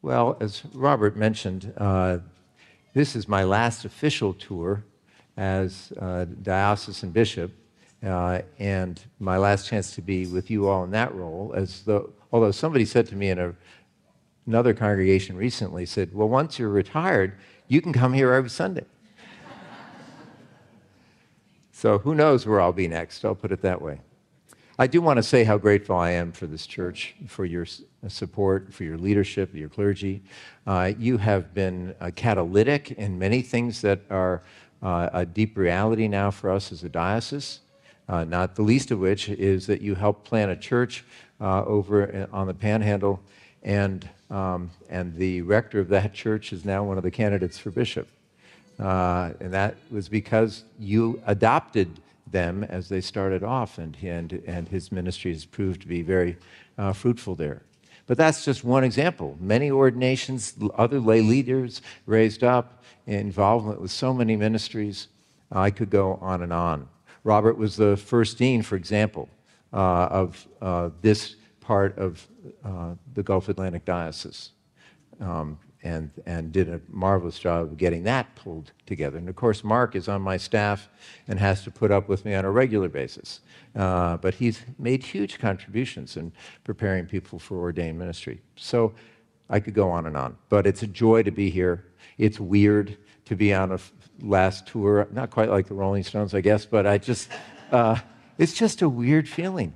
Well, as Robert mentioned, uh, this is my last official tour as uh, diocesan bishop, uh, and my last chance to be with you all in that role. As though, although somebody said to me in a, another congregation recently, said, "Well, once you're retired, you can come here every Sunday." so who knows where I'll be next? I'll put it that way. I do want to say how grateful I am for this church, for your support, for your leadership, your clergy. Uh, you have been catalytic in many things that are uh, a deep reality now for us as a diocese, uh, not the least of which is that you helped plant a church uh, over on the panhandle, and, um, and the rector of that church is now one of the candidates for bishop. Uh, and that was because you adopted them as they started off, and, and, and his ministry has proved to be very uh, fruitful there. But that's just one example. Many ordinations, other lay leaders raised up, involvement with so many ministries. I could go on and on. Robert was the first dean, for example, uh, of uh, this part of uh, the Gulf Atlantic Diocese. Um, and, and did a marvelous job of getting that pulled together. And of course, Mark is on my staff and has to put up with me on a regular basis. Uh, but he's made huge contributions in preparing people for ordained ministry. So I could go on and on. But it's a joy to be here. It's weird to be on a last tour, not quite like the Rolling Stones, I guess, but I just, uh, it's just a weird feeling.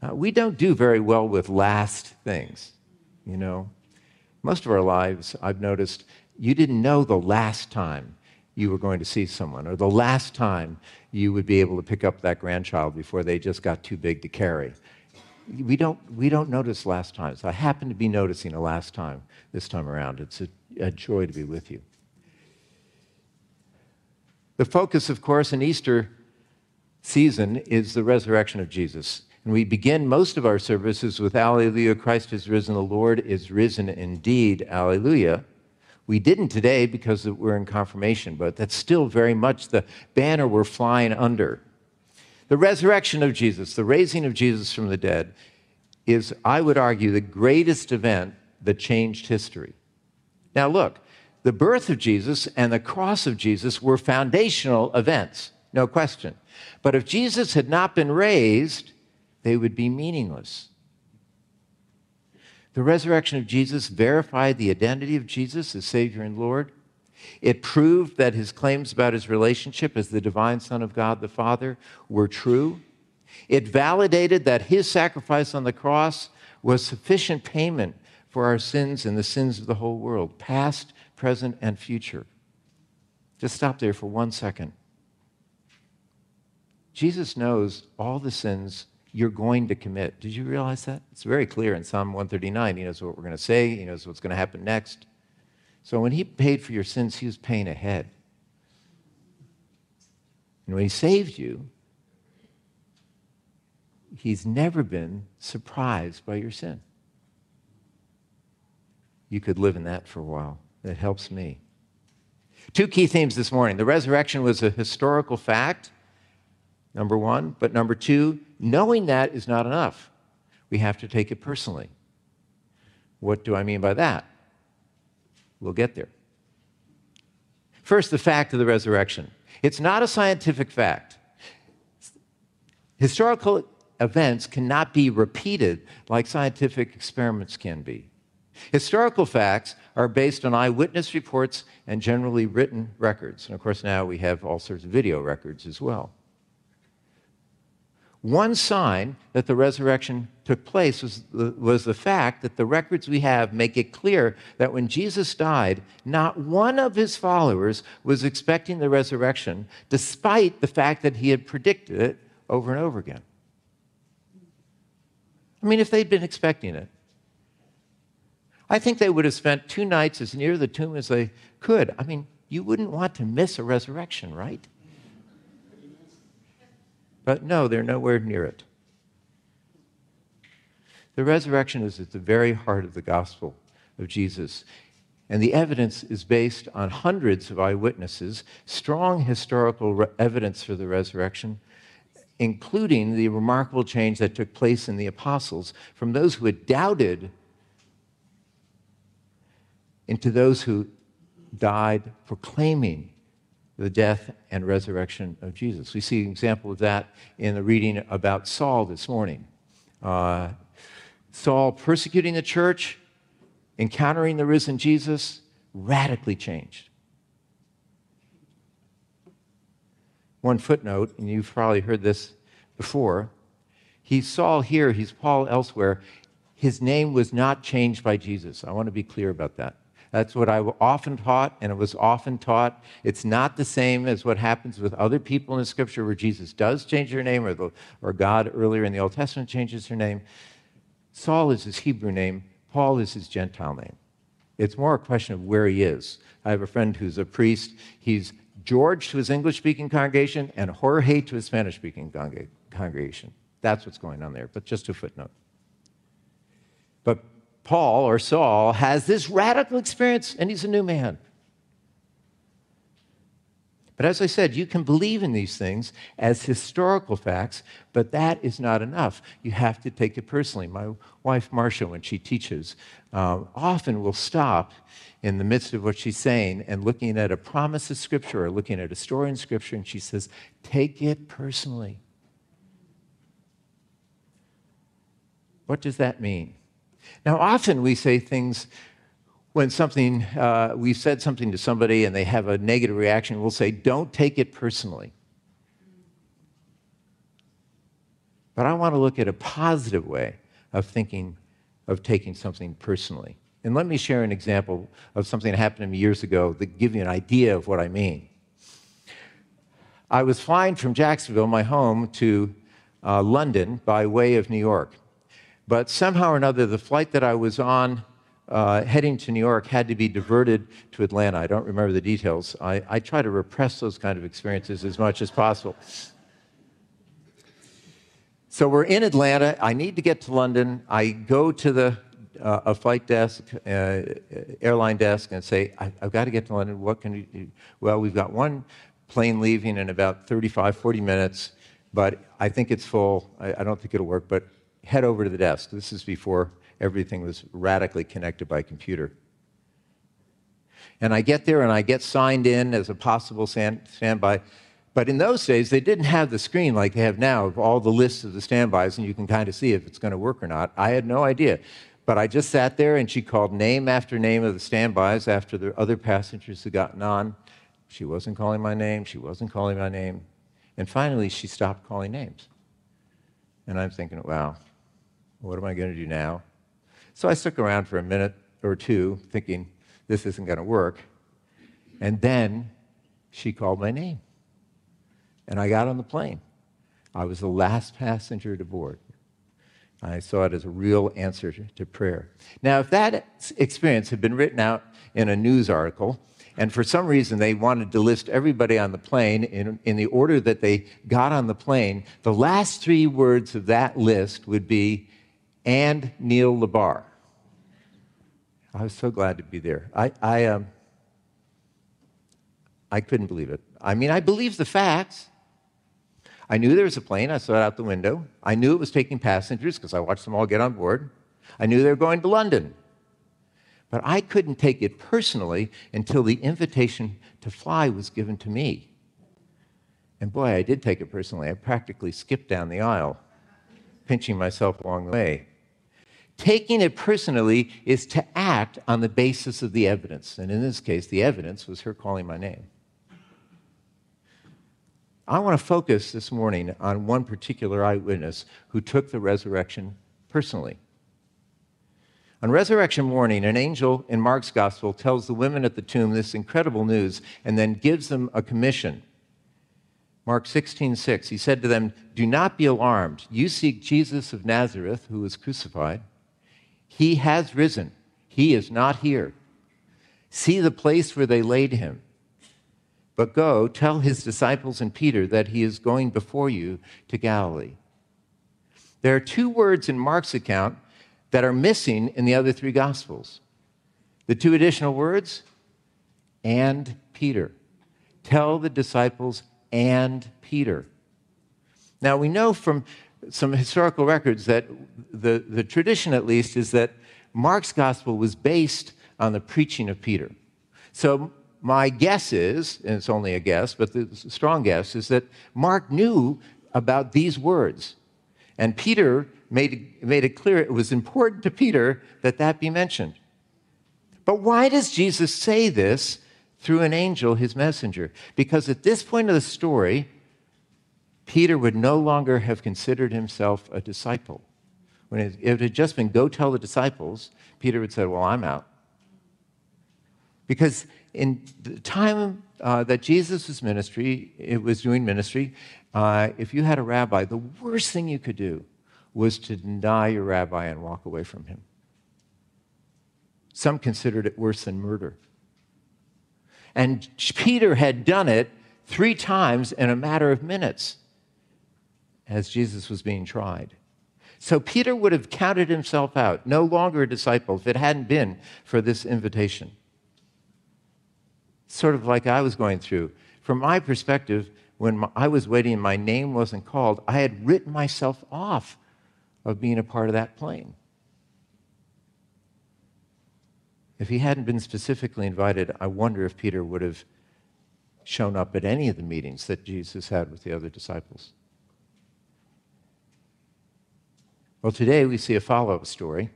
Uh, we don't do very well with last things, you know most of our lives, I've noticed, you didn't know the last time you were going to see someone or the last time you would be able to pick up that grandchild before they just got too big to carry. We don't, we don't notice last times. I happen to be noticing a last time this time around. It's a, a joy to be with you. The focus, of course, in Easter season is the resurrection of Jesus. And we begin most of our services with Alleluia, Christ is risen, the Lord is risen indeed, Alleluia. We didn't today because we're in confirmation, but that's still very much the banner we're flying under. The resurrection of Jesus, the raising of Jesus from the dead, is, I would argue, the greatest event that changed history. Now, look, the birth of Jesus and the cross of Jesus were foundational events, no question. But if Jesus had not been raised, they would be meaningless. The resurrection of Jesus verified the identity of Jesus as Savior and Lord. It proved that his claims about his relationship as the divine Son of God the Father were true. It validated that his sacrifice on the cross was sufficient payment for our sins and the sins of the whole world, past, present, and future. Just stop there for one second. Jesus knows all the sins you're going to commit. Did you realize that? It's very clear in Psalm 139. He knows what we're going to say, he knows what's going to happen next. So when he paid for your sins, he was paying ahead. And when he saved you, he's never been surprised by your sin. You could live in that for a while. That helps me. Two key themes this morning. The resurrection was a historical fact number one. But number two, knowing that is not enough. We have to take it personally. What do I mean by that? We'll get there. First, the fact of the resurrection. It's not a scientific fact. Historical events cannot be repeated like scientific experiments can be. Historical facts are based on eyewitness reports and generally written records. And of course, now we have all sorts of video records as well. One sign that the resurrection took place was the, was the fact that the records we have make it clear that when Jesus died, not one of his followers was expecting the resurrection, despite the fact that he had predicted it over and over again. I mean, if they'd been expecting it, I think they would have spent two nights as near the tomb as they could. I mean, you wouldn't want to miss a resurrection, right? But no, they're nowhere near it. The resurrection is at the very heart of the gospel of Jesus. And the evidence is based on hundreds of eyewitnesses, strong historical re- evidence for the resurrection, including the remarkable change that took place in the apostles from those who had doubted into those who died proclaiming the death and resurrection of Jesus. We see an example of that in the reading about Saul this morning. Uh, Saul persecuting the church, encountering the risen Jesus, radically changed. One footnote, and you've probably heard this before. He's Saul here, he's Paul elsewhere. His name was not changed by Jesus. I want to be clear about that. That's what I often taught, and it was often taught. It's not the same as what happens with other people in the scripture where Jesus does change their name, or, the, or God earlier in the Old Testament changes their name. Saul is his Hebrew name, Paul is his Gentile name. It's more a question of where he is. I have a friend who's a priest. He's George to his English speaking congregation and Jorge to his Spanish speaking congregation. That's what's going on there, but just a footnote. But Paul or Saul has this radical experience and he's a new man. But as I said, you can believe in these things as historical facts, but that is not enough. You have to take it personally. My wife, Marcia, when she teaches, uh, often will stop in the midst of what she's saying and looking at a promise of Scripture or looking at a story in Scripture, and she says, Take it personally. What does that mean? Now, often we say things when something, uh, we've said something to somebody and they have a negative reaction, we'll say, don't take it personally. But I want to look at a positive way of thinking of taking something personally. And let me share an example of something that happened to me years ago that give you an idea of what I mean. I was flying from Jacksonville, my home, to uh, London by way of New York. But somehow or another, the flight that I was on uh, heading to New York had to be diverted to Atlanta. I don't remember the details. I, I try to repress those kind of experiences as much as possible. So we're in Atlanta. I need to get to London. I go to the uh, a flight desk, uh, airline desk, and say, I, have got to get to London. What can we do? Well, we've got one plane leaving in about 35, 40 minutes, but I think it's full. I, I don't think it'll work, but head over to the desk. This is before everything was radically connected by computer. And I get there and I get signed in as a possible stand, standby. But in those days, they didn't have the screen like they have now of all the lists of the standbys, and you can kind of see if it's going to work or not. I had no idea. But I just sat there and she called name after name of the standbys after the other passengers had gotten on. She wasn't calling my name. She wasn't calling my name. And finally, she stopped calling names. And I'm thinking, wow, what am I going to do now? So I stuck around for a minute or two, thinking, this isn't going to work. And then she called my name. And I got on the plane. I was the last passenger to board. I saw it as a real answer to prayer. Now, if that experience had been written out in a news article, and for some reason they wanted to list everybody on the plane in, in the order that they got on the plane, the last three words of that list would be and Neil Lebhar. I was so glad to be there. I, I, um, I couldn't believe it. I mean, I believed the facts. I knew there was a plane. I saw it out the window. I knew it was taking passengers because I watched them all get on board. I knew they were going to London. But I couldn't take it personally until the invitation to fly was given to me. And boy, I did take it personally. I practically skipped down the aisle, pinching myself along the way. Taking it personally is to act on the basis of the evidence. And in this case, the evidence was her calling my name. I want to focus this morning on one particular eyewitness who took the resurrection personally. On resurrection morning, an angel in Mark's gospel tells the women at the tomb this incredible news and then gives them a commission. Mark 16, 6, he said to them, Do not be alarmed. You seek Jesus of Nazareth, who was crucified. He has risen. He is not here. See the place where they laid him. But go, tell his disciples and Peter that he is going before you to Galilee. There are two words in Mark's account that are missing in the other three Gospels. The two additional words, and Peter. Tell the disciples and Peter. Now, we know from some historical records that the, the tradition, at least, is that Mark's gospel was based on the preaching of Peter. So my guess is, and it's only a guess, but the strong guess is that Mark knew about these words. And Peter made, made it clear it was important to Peter that that be mentioned. But why does Jesus say this through an angel, his messenger? Because at this point of the story, Peter would no longer have considered himself a disciple. When it, had just been, go tell the disciples, Peter would say, Well, I'm out. Because in the time uh, that Jesus was ministry, it was doing ministry, uh, if you had a rabbi, the worst thing you could do was to deny your rabbi and walk away from him. Some considered it worse than murder. And Peter had done it three times in a matter of minutes as Jesus was being tried. So Peter would have counted himself out, no longer a disciple, if it hadn't been for this invitation. Sort of like I was going through. From my perspective, when I was waiting and my name wasn't called, I had written myself off of being a part of that plane. If he hadn't been specifically invited, I wonder if Peter would have shown up at any of the meetings that Jesus had with the other disciples. Well, today we see a follow up story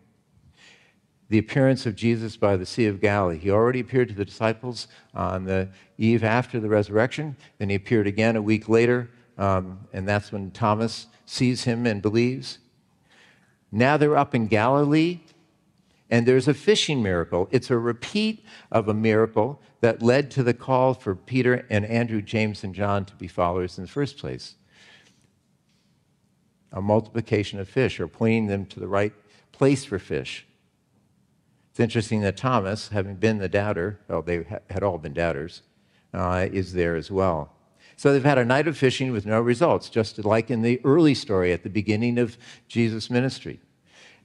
the appearance of Jesus by the Sea of Galilee. He already appeared to the disciples on the eve after the resurrection. Then he appeared again a week later, um, and that's when Thomas sees him and believes. Now they're up in Galilee, and there's a fishing miracle. It's a repeat of a miracle that led to the call for Peter and Andrew, James, and John to be followers in the first place. A multiplication of fish, or pointing them to the right place for fish. It's interesting that Thomas, having been the doubter, well, they had all been doubters, uh, is there as well. So they've had a night of fishing with no results, just like in the early story at the beginning of Jesus' ministry.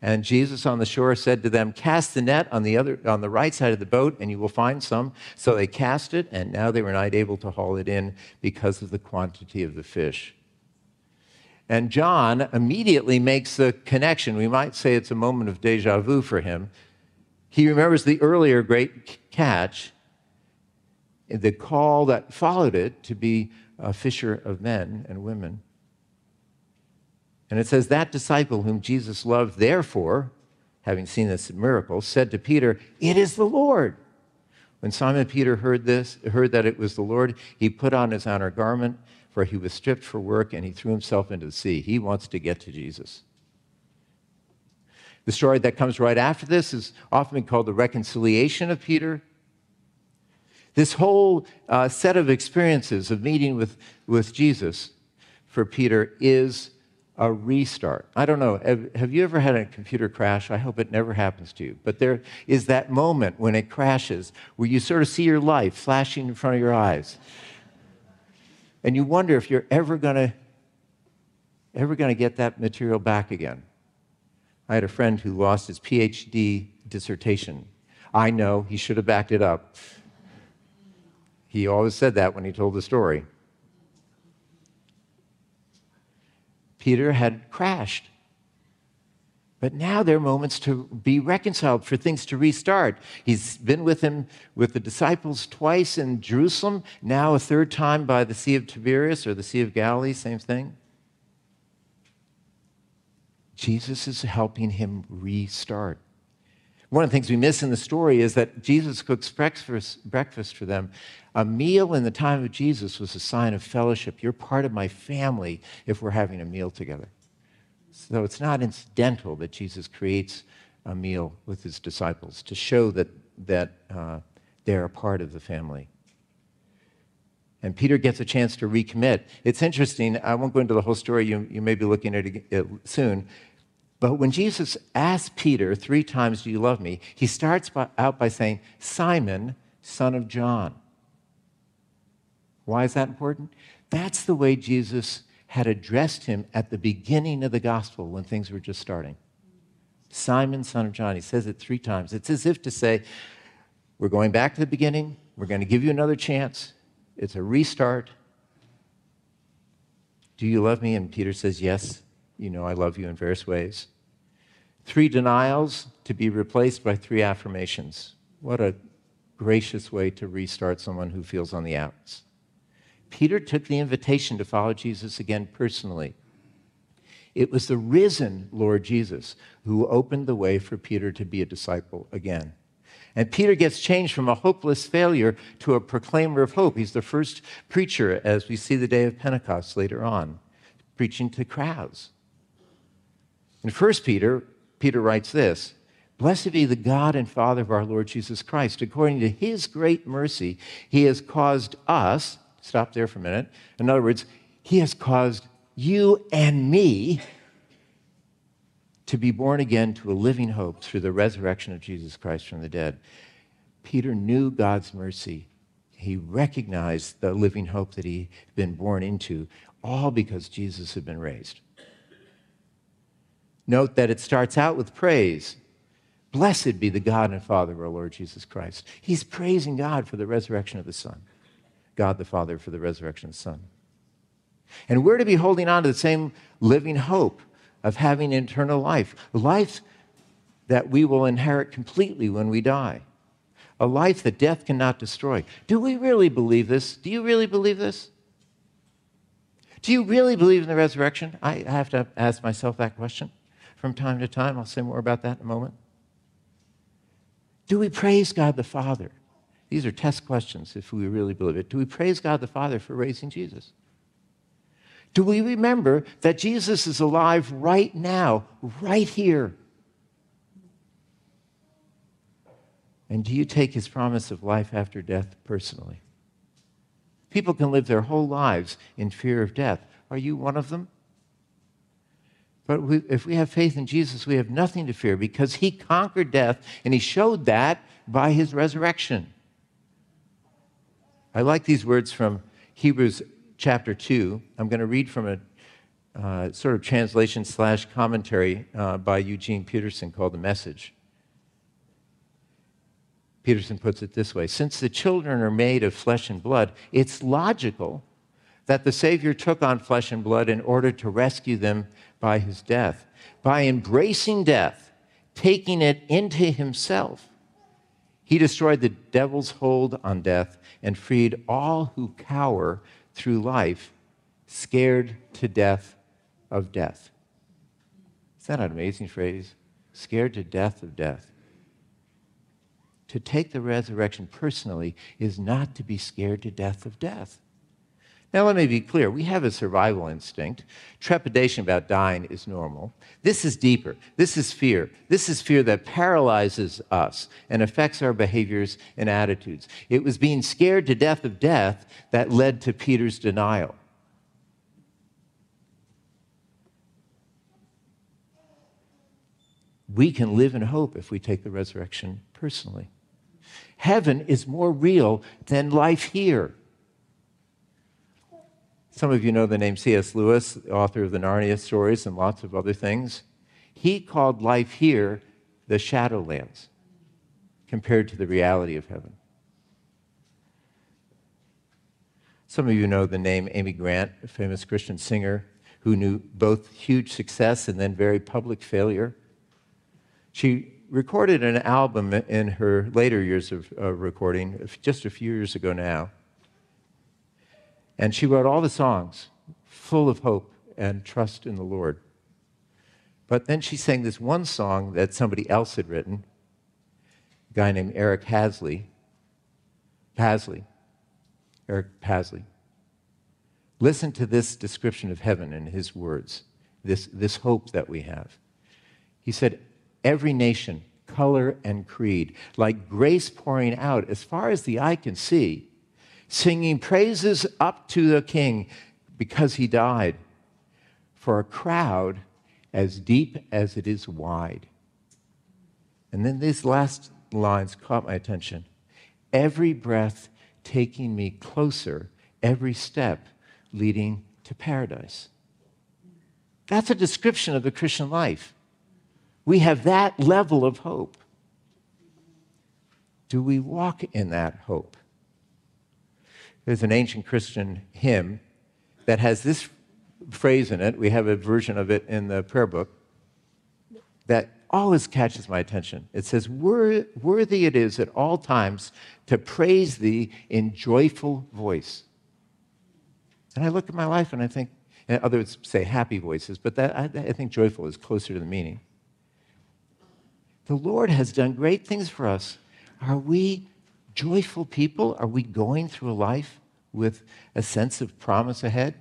And Jesus on the shore said to them, Cast the net on the, other, on the right side of the boat, and you will find some. So they cast it, and now they were not able to haul it in because of the quantity of the fish. And John immediately makes the connection. We might say it's a moment of deja vu for him he remembers the earlier great catch, the call that followed it to be a fisher of men and women. And it says, That disciple whom Jesus loved, therefore, having seen this miracle, said to Peter, It is the Lord. When Simon Peter heard this, heard that it was the Lord, he put on his outer garment, for he was stripped for work, and he threw himself into the sea. He wants to get to Jesus. The story that comes right after this is often called the reconciliation of Peter. This whole uh, set of experiences of meeting with, with Jesus for Peter is a restart. I don't know, have, have, you ever had a computer crash? I hope it never happens to you. But there is that moment when it crashes where you sort of see your life flashing in front of your eyes. And you wonder if you're ever going to ever going to get that material back again. I had a friend who lost his PhD dissertation. I know he should have backed it up. He always said that when he told the story. Peter had crashed. But now there are moments to be reconciled, for things to restart. He's been with him, with the disciples twice in Jerusalem, now a third time by the Sea of Tiberias or the Sea of Galilee, same thing. Jesus is helping him restart. One of the things we miss in the story is that Jesus cooks breakfast, breakfast for them. A meal in the time of Jesus was a sign of fellowship. You're part of my family if we're having a meal together. So it's not incidental that Jesus creates a meal with his disciples to show that, that uh, they're a part of the family. And Peter gets a chance to recommit. It's interesting. I won't go into the whole story. You, you may be looking at it soon. But when Jesus asks Peter three times, Do you love me? he starts by, out by saying, Simon, son of John. Why is that important? That's the way Jesus had addressed him at the beginning of the gospel when things were just starting. Simon, son of John. He says it three times. It's as if to say, We're going back to the beginning. We're going to give you another chance. It's a restart. Do you love me? And Peter says, Yes, you know I love you in various ways. Three denials to be replaced by three affirmations. What a gracious way to restart someone who feels on the outs. Peter took the invitation to follow Jesus again personally. It was the risen Lord Jesus who opened the way for Peter to be a disciple again. And Peter gets changed from a hopeless failure to a proclaimer of hope. He's the first preacher, as we see the day of Pentecost later on, preaching to crowds. In 1 Peter, Peter writes this Blessed be the God and Father of our Lord Jesus Christ. According to his great mercy, he has caused us, stop there for a minute. In other words, he has caused you and me to be born again to a living hope through the resurrection of Jesus Christ from the dead. Peter knew God's mercy. He recognized the living hope that he'd been born into, all because Jesus had been raised. Note that it starts out with praise. Blessed be the God and Father of our Lord Jesus Christ. He's praising God for the resurrection of the Son, God the Father for the resurrection of the Son. And we're to be holding on to the same living hope of having eternal life, life that we will inherit completely when we die, a life that death cannot destroy. Do we really believe this? Do you really believe this? Do you really believe in the resurrection? I have to ask myself that question from time to time. I'll say more about that in a moment. Do we praise God the Father? These are test questions if we really believe it. Do we praise God the Father for raising Jesus? Do we remember that Jesus is alive right now, right here? And do you take his promise of life after death personally? People can live their whole lives in fear of death. Are you one of them? But we, if we have faith in Jesus, we have nothing to fear because he conquered death and he showed that by his resurrection. I like these words from Hebrews chapter 2. I'm going to read from a uh, sort of translation slash commentary uh, by Eugene Peterson called The Message. Peterson puts it this way Since the children are made of flesh and blood, it's logical that the Savior took on flesh and blood in order to rescue them by his death. By embracing death, taking it into himself, he destroyed the devil's hold on death and freed all who cower through life scared to death of death. Is that an amazing phrase? Scared to death of death. To take the resurrection personally is not to be scared to death of death. Now, let me be clear. We have a survival instinct. Trepidation about dying is normal. This is deeper. This is fear. This is fear that paralyzes us and affects our behaviors and attitudes. It was being scared to death of death that led to Peter's denial. We can live in hope if we take the resurrection personally. Heaven is more real than life here. Some of you know the name C.S. Lewis, author of the Narnia stories and lots of other things. He called life here the Shadowlands compared to the reality of heaven. Some of you know the name Amy Grant, a famous Christian singer who knew both huge success and then very public failure. She recorded an album in her later years of uh, recording, just a few years ago now and she wrote all the songs full of hope and trust in the Lord. But then she sang this one song that somebody else had written, a guy named Eric Hasley. Paslay. Eric Paslay. Listen to this description of heaven in his words, this, this hope that we have. He said, Every nation, color, and creed, like grace pouring out as far as the eye can see, singing praises up to the King because he died for a crowd as deep as it is wide. And then these last lines caught my attention. Every breath taking me closer, every step leading to paradise. That's a description of the Christian life. We have that level of hope. Do we walk in that hope? There's an ancient Christian hymn that has this phrase in it. We have a version of it in the prayer book that always catches my attention. It says, Worthy it is at all times to praise thee in joyful voice. And I look at my life and I think, and others say happy voices, but that, I, I think joyful is closer to the meaning. The Lord has done great things for us. Are we joyful people? Are we going through life with a sense of promise ahead?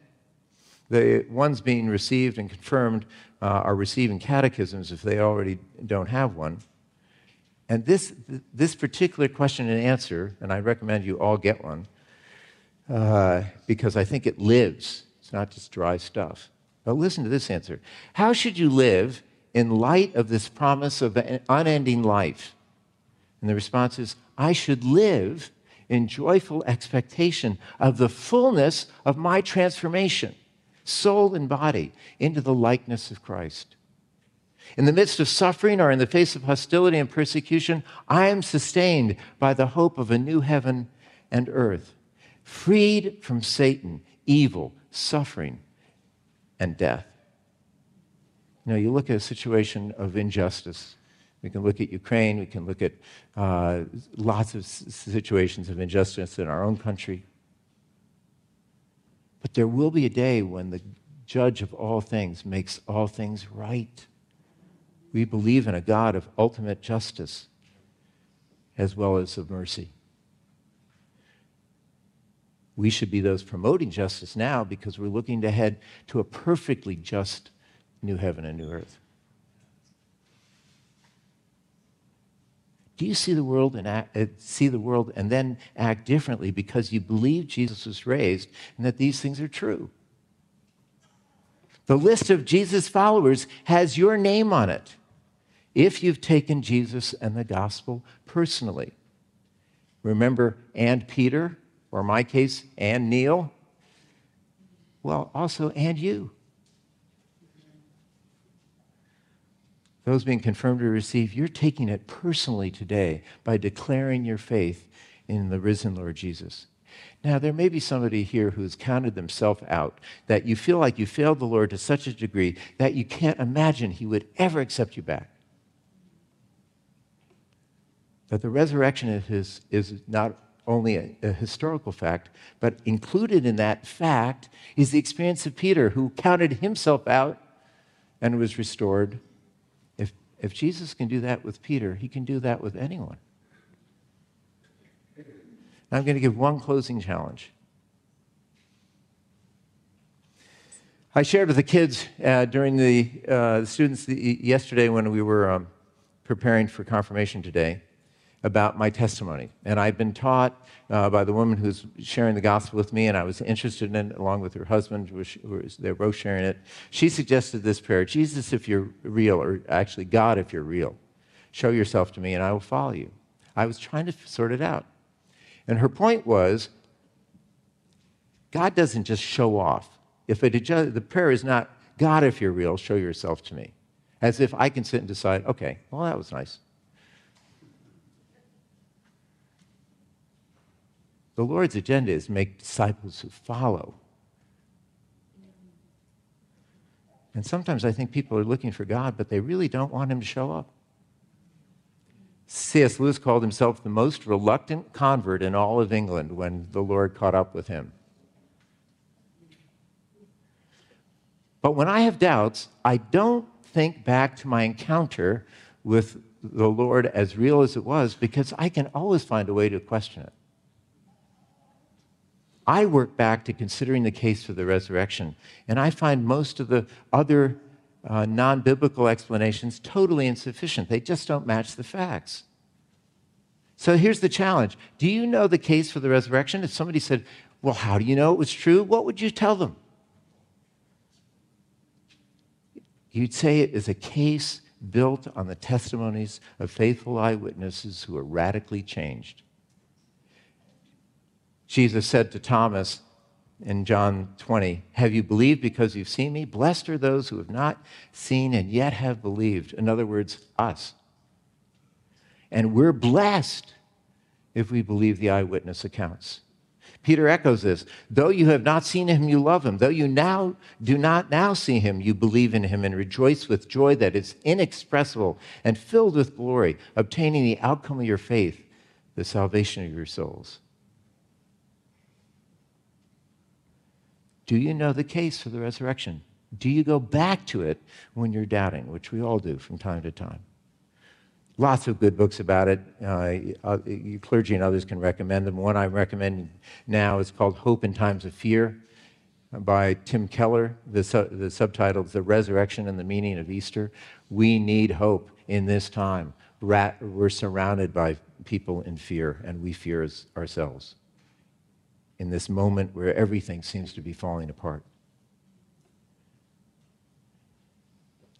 The ones being received and confirmed uh, are receiving catechisms if they already don't have one. And this, this particular question and answer, and I recommend you all get one, uh, because I think it lives. It's not just dry stuff. But listen to this answer How should you live in light of this promise of an unending life? And the response is I should live in joyful expectation of the fullness of my transformation, soul and body, into the likeness of Christ. In the midst of suffering or in the face of hostility and persecution, I am sustained by the hope of a new heaven and earth, freed from Satan, evil, suffering, and death. Know, you look at a situation of injustice we can look at Ukraine. We can look at uh, lots of situations of injustice in our own country. But there will be a day when the judge of all things makes all things right. We believe in a God of ultimate justice as well as of mercy. We should be those promoting justice now because we're looking ahead to a perfectly just new heaven and new earth. Do you see the world and act, uh, see the world and then act differently because you believe Jesus was raised and that these things are true? The list of Jesus' followers has your name on it if you've taken Jesus and the gospel personally. Remember, and Peter, or in my case, and Neil? Well, also, and you. Those being confirmed to receive, you're taking it personally today by declaring your faith in the risen Lord Jesus. Now, there may be somebody here who's counted themselves out, that you feel like you failed the Lord to such a degree that you can't imagine He would ever accept you back. That the resurrection is, is not only a, a historical fact, but included in that fact is the experience of Peter, who counted himself out and was restored if Jesus can do that with Peter, he can do that with anyone. Now, I'm going to give one closing challenge. I shared with the kids uh, during the, uh, the students the, yesterday when we were um, preparing for confirmation today about my testimony. And I've been taught uh, by the woman who's sharing the gospel with me, and I was interested in it along with her husband, who was, they were both sharing it. She suggested this prayer Jesus, if you're real, or actually, God, if you're real, show yourself to me and I will follow you. I was trying to sort it out. And her point was God doesn't just show off. If it the prayer is not, God, if you're real, show yourself to me. As if I can sit and decide, okay, well, that was nice. The Lord's agenda is make disciples who follow. And sometimes I think people are looking for God, but they really don't want Him to show up. C.S. Lewis called himself the most reluctant convert in all of England when the Lord caught up with him. But when I have doubts, I don't think back to my encounter with the Lord as real as it was because I can always find a way to question it. I work back to considering the case for the resurrection, and I find most of the other uh, non biblical explanations totally insufficient. They just don't match the facts. So here's the challenge Do you know the case for the resurrection? If somebody said, Well, how do you know it was true? What would you tell them? You'd say it is a case built on the testimonies of faithful eyewitnesses who are radically changed. Jesus said to Thomas in John 20, Have you believed because you've seen me? Blessed are those who have not seen and yet have believed. In other words, us. And we're blessed if we believe the eyewitness accounts. Peter echoes this. Though you have not seen him, you love him. Though you now do not now see him, you believe in him and rejoice with joy that is inexpressible and filled with glory, obtaining the outcome of your faith, the salvation of your souls. Do you know the case for the resurrection? Do you go back to it when you're doubting, which we all do from time to time? Lots of good books about it. Uh, uh, clergy and others can recommend them. One I'm recommending now is called Hope in Times of Fear by Tim Keller. The, su- the subtitle is The Resurrection and the Meaning of Easter. We need hope in this time. Rat- we're surrounded by people in fear, and we fear ourselves in this moment where everything seems to be falling apart.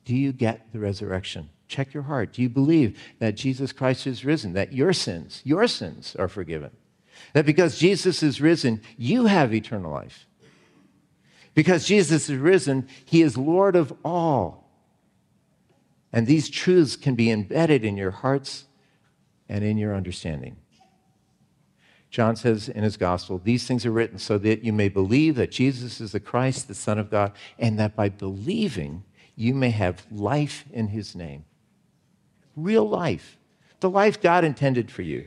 Do you get the resurrection? Check your heart. Do you believe that Jesus Christ is risen, that your sins, your sins are forgiven? That because Jesus is risen, you have eternal life. Because Jesus is risen, he is Lord of all. And these truths can be embedded in your hearts and in your understanding. John says in his gospel, These things are written so that you may believe that Jesus is the Christ, the Son of God, and that by believing you may have life in his name real life, the life God intended for you.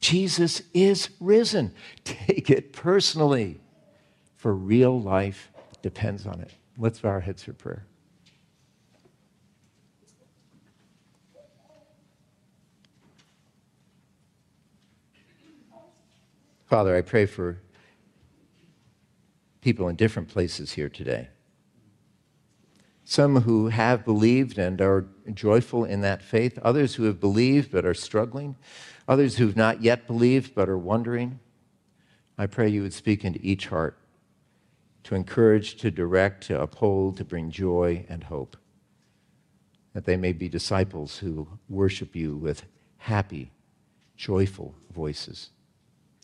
Jesus is risen. Take it personally, for real life depends on it. Let's bow our heads for prayer. Father, I pray for people in different places here today some who have believed and are joyful in that faith, others who have believed but are struggling, others who have not yet believed but are wondering. I pray you would speak into each heart to encourage, to direct, to uphold, to bring joy and hope, that they may be disciples who worship you with happy, joyful voices.